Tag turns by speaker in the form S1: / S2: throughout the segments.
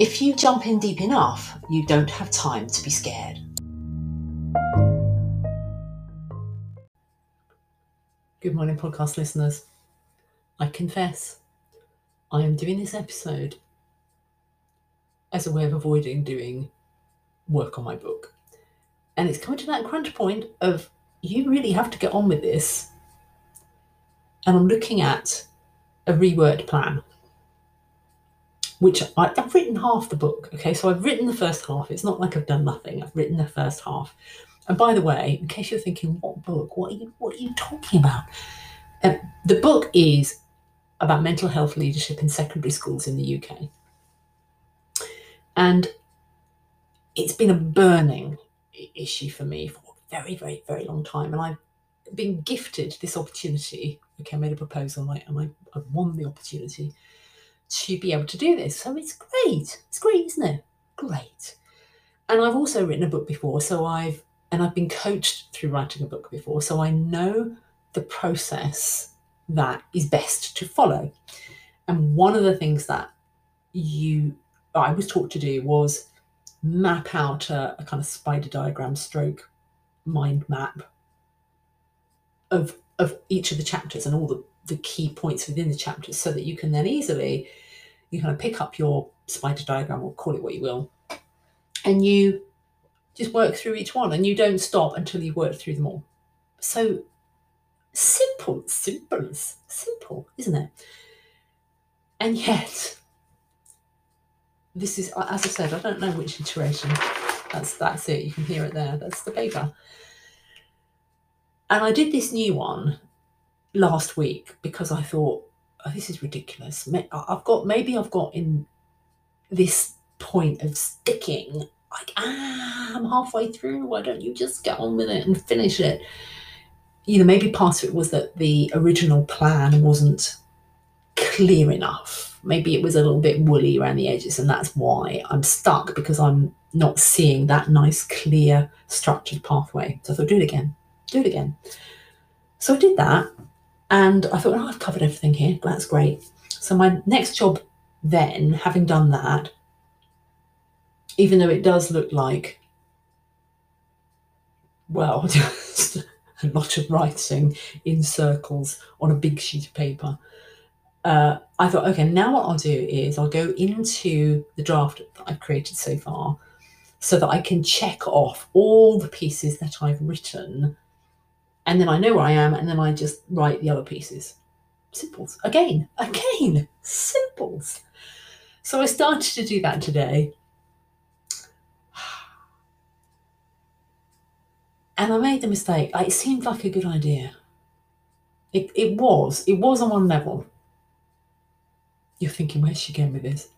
S1: if you jump in deep enough, you don't have time to be scared. Good morning, podcast listeners. I confess, I am doing this episode as a way of avoiding doing work on my book. And it's coming to that crunch point of you really have to get on with this. And I'm looking at a reworked plan which I, have written half the book. Okay, so I've written the first half. It's not like I've done nothing. I've written the first half. And by the way, in case you're thinking, what book? What are you What are you talking about? Uh, the book is about mental health leadership in secondary schools in the UK, and it's been a burning issue for me for a very, very, very long time. And I've been gifted this opportunity. Okay, I made a proposal, and I, and I, I won the opportunity to be able to do this. So it's great. It's great, isn't it? Great. And I've also written a book before, so I've and I've been coached through writing a book before, so I know the process that is best to follow. And one of the things that you I was taught to do was map out a, a kind of spider diagram stroke mind map of of each of the chapters and all the the key points within the chapters so that you can then easily you kind of pick up your spider diagram or call it what you will and you just work through each one and you don't stop until you've worked through them all. So simple simple simple isn't it? And yet this is uh, as i said i don't know which iteration. That's that's it. You can hear it there. That's the paper. And i did this new one last week because I thought, oh, this is ridiculous. I've got maybe I've got in this point of sticking. Like, ah, I'm halfway through. Why don't you just get on with it and finish it? You know, maybe part of it was that the original plan wasn't clear enough. Maybe it was a little bit woolly around the edges, and that's why I'm stuck because I'm not seeing that nice, clear, structured pathway. So I thought, do it again, do it again. So I did that, and I thought, oh, I've covered everything here. That's great. So my next job then, having done that, even though it does look like, well, just a lot of writing in circles on a big sheet of paper, uh, I thought, okay, now what I'll do is I'll go into the draft that I've created so far so that I can check off all the pieces that I've written and then I know where I am, and then I just write the other pieces. Simples. Again, again, simples. So I started to do that today. And I made the mistake. It seemed like a good idea. It, it was. It was on one level. You're thinking, where's she going with this?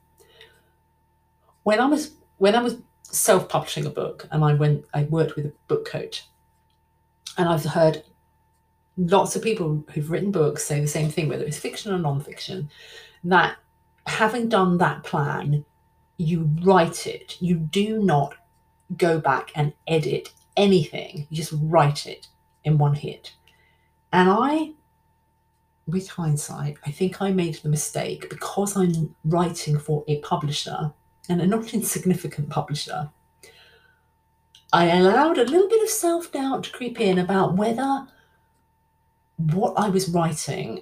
S1: When I was when I was self-publishing a book and I went I worked with a book coach and I've heard lots of people who've written books say the same thing, whether it's fiction or non-fiction, that having done that plan, you write it. You do not go back and edit anything. You just write it in one hit. And I, with hindsight, I think I made the mistake because I'm writing for a publisher and a not insignificant publisher I allowed a little bit of self doubt to creep in about whether what I was writing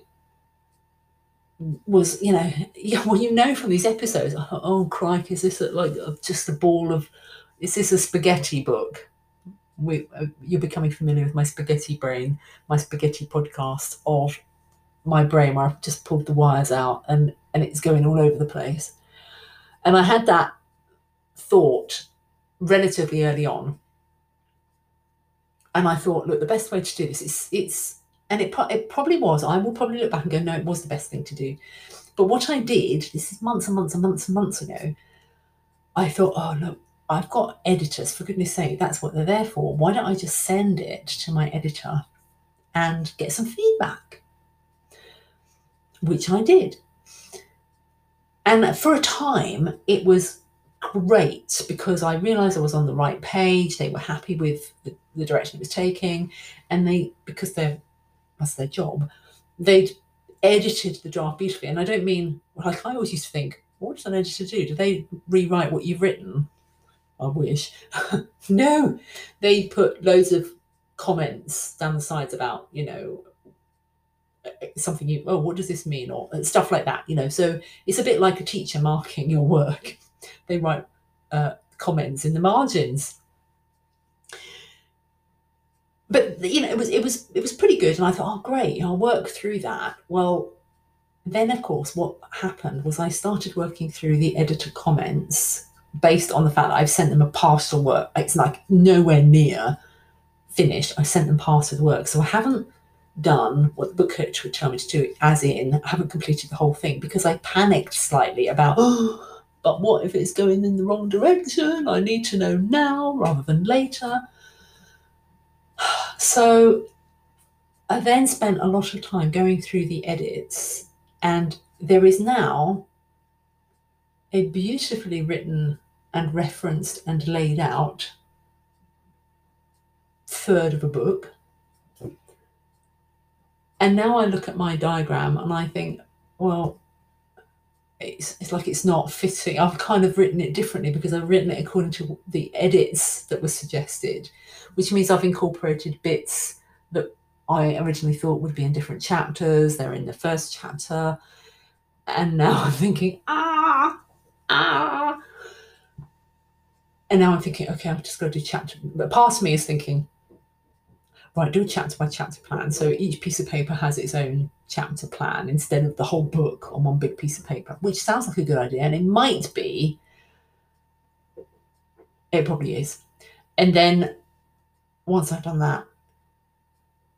S1: was, you know, yeah, well, you know from these episodes, oh, oh crikey, is this a, like just a ball of, is this a spaghetti book? We, uh, you're becoming familiar with my spaghetti brain, my spaghetti podcast of my brain where I've just pulled the wires out and, and it's going all over the place. And I had that thought relatively early on. And I thought, look, the best way to do this is it's, and it, it probably was. I will probably look back and go, no, it was the best thing to do. But what I did, this is months and months and months and months ago, I thought, oh, look, I've got editors, for goodness sake, that's what they're there for. Why don't I just send it to my editor and get some feedback? Which I did. And for a time, it was great because I realized I was on the right page. They were happy with the, the direction it was taking. And they, because they're, that's their job, they'd edited the draft beautifully. And I don't mean, like I always used to think, what does an editor do? Do they rewrite what you've written? I wish. no, they put loads of comments down the sides about, you know, something you, oh, what does this mean? Or uh, stuff like that, you know. So it's a bit like a teacher marking your work. They write uh, comments in the margins. But you know, it was it was it was pretty good, and I thought, oh, great, I'll work through that. Well, then of course, what happened was I started working through the editor comments based on the fact that I've sent them a partial work. It's like nowhere near finished. I sent them part of the work. So I haven't done what the book coach would tell me to do, as in, I haven't completed the whole thing because I panicked slightly about, oh, but what if it's going in the wrong direction? I need to know now rather than later. So I then spent a lot of time going through the edits, and there is now a beautifully written and referenced and laid out third of a book. And now I look at my diagram and I think, well, it's, it's like it's not fitting. I've kind of written it differently because I've written it according to the edits that were suggested, which means I've incorporated bits that I originally thought would be in different chapters. They're in the first chapter. And now I'm thinking, ah, ah. And now I'm thinking, okay, I've just got to do chapter. But part of me is thinking, right, do a chapter by chapter plan. So each piece of paper has its own chapter plan instead of the whole book on one big piece of paper, which sounds like a good idea. And it might be, it probably is. And then once I've done that,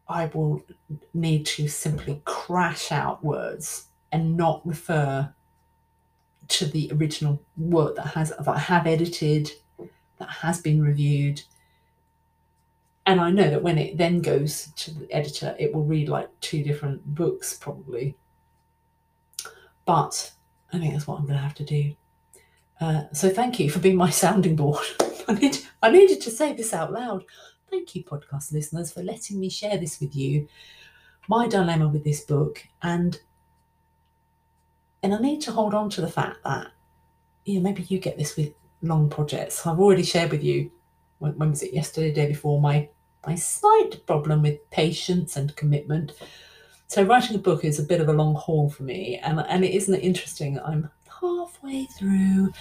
S1: I will need to simply crash out words and not refer to the original work that has that I have edited, that has been reviewed. And I know that when it then goes to the editor, it will read like two different books probably. But I think that's what I'm going to have to do. Uh, so thank you for being my sounding board. I need I needed to say this out loud. Thank you, podcast listeners, for letting me share this with you. My dilemma with this book and and I need to hold on to the fact that, you know, maybe you get this with long projects. I've already shared with you, when, when was it, yesterday, the day before, my, my slight problem with patience and commitment. So writing a book is a bit of a long haul for me. And, and it isn't interesting. I'm halfway through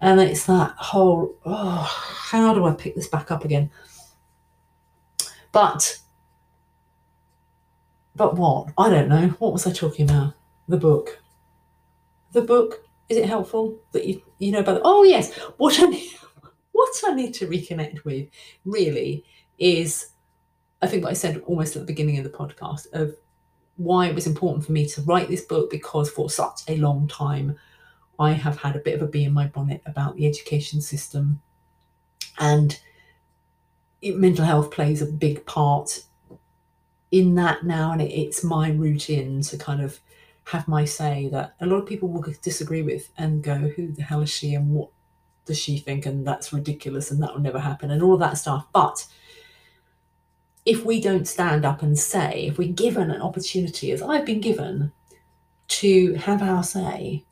S1: and it's that whole, oh, how do I pick this back up again? But, but what? I don't know. What was I talking about? The book the book? Is it helpful that you you know about? The, oh yes, what I what I need to reconnect with really is, I think what I said almost at the beginning of the podcast of why it was important for me to write this book because for such a long time I have had a bit of a bee in my bonnet about the education system. And it, mental health plays a big part in that now and it, it's my routine to kind of have my say that a lot of people will disagree with and go, who the hell is she and what does she think? And that's ridiculous and that will never happen and all of that stuff. But if we don't stand up and say, if we're given an opportunity, as I've been given, to have our say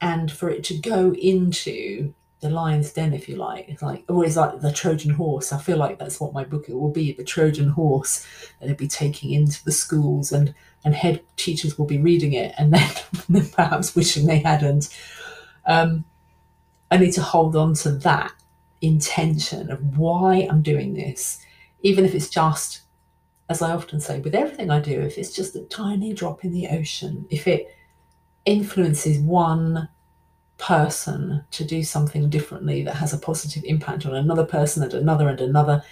S1: and for it to go into the lion's den, if you like. It's like always like the Trojan horse. I feel like that's what my book will be, the Trojan horse that it'll be taking into the schools and and head teachers will be reading it and then, perhaps wishing they hadn't. Um, I need to hold on to that intention of why I'm doing this, even if it's just, as I often say, with everything I do, if it's just a tiny drop in the ocean, if it influences one person to do something differently that has a positive impact on another person and another and another,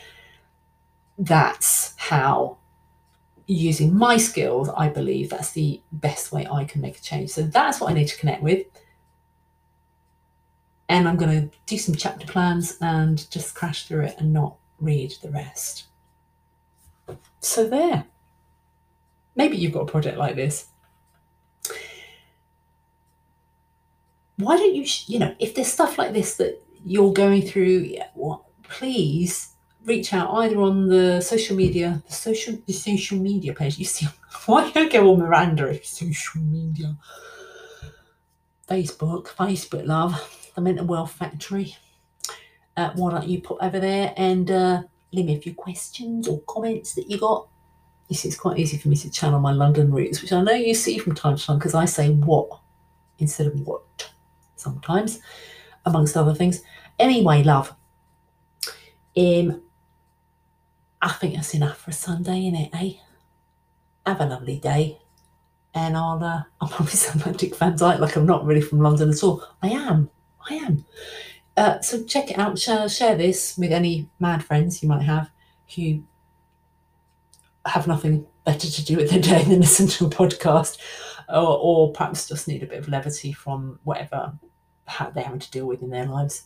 S1: that's how using my skills, I believe that's the best way I can make a change. So that's what I need to connect with. And I'm going to do some chapter plans and just crash through it and not read the rest. So, there. Maybe you've got a project like this. Why don't you, you know, if there's stuff like this that you're going through, yeah, well, please reach out either on the social media, the social the social media page. You see, why don't go on Miranda social media? Facebook, Facebook love, the Mental Wealth Factory. Uh, why don't you put over there and uh, leave me a few questions or comments that you got? You see, it's quite easy for me to channel my London roots, which I know you see from time to time because I say what instead of what sometimes, amongst other things. Anyway, love. Um, I think that's enough for a Sunday, innit, eh? Have a lovely day. And I'll, uh, I'll probably sound like Dick Van Dyke, like I'm not really from London at all. I am. I am. Uh, so check it out. Share, share this with any mad friends you might have who have nothing better to do with their day than listen to a podcast, or, or perhaps just need a bit of levity from whatever they're having to deal with in their lives.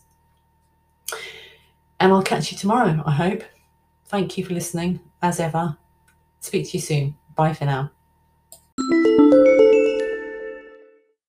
S1: And I'll catch you tomorrow, I hope. Thank you for listening, as ever. Speak to you soon. Bye for now.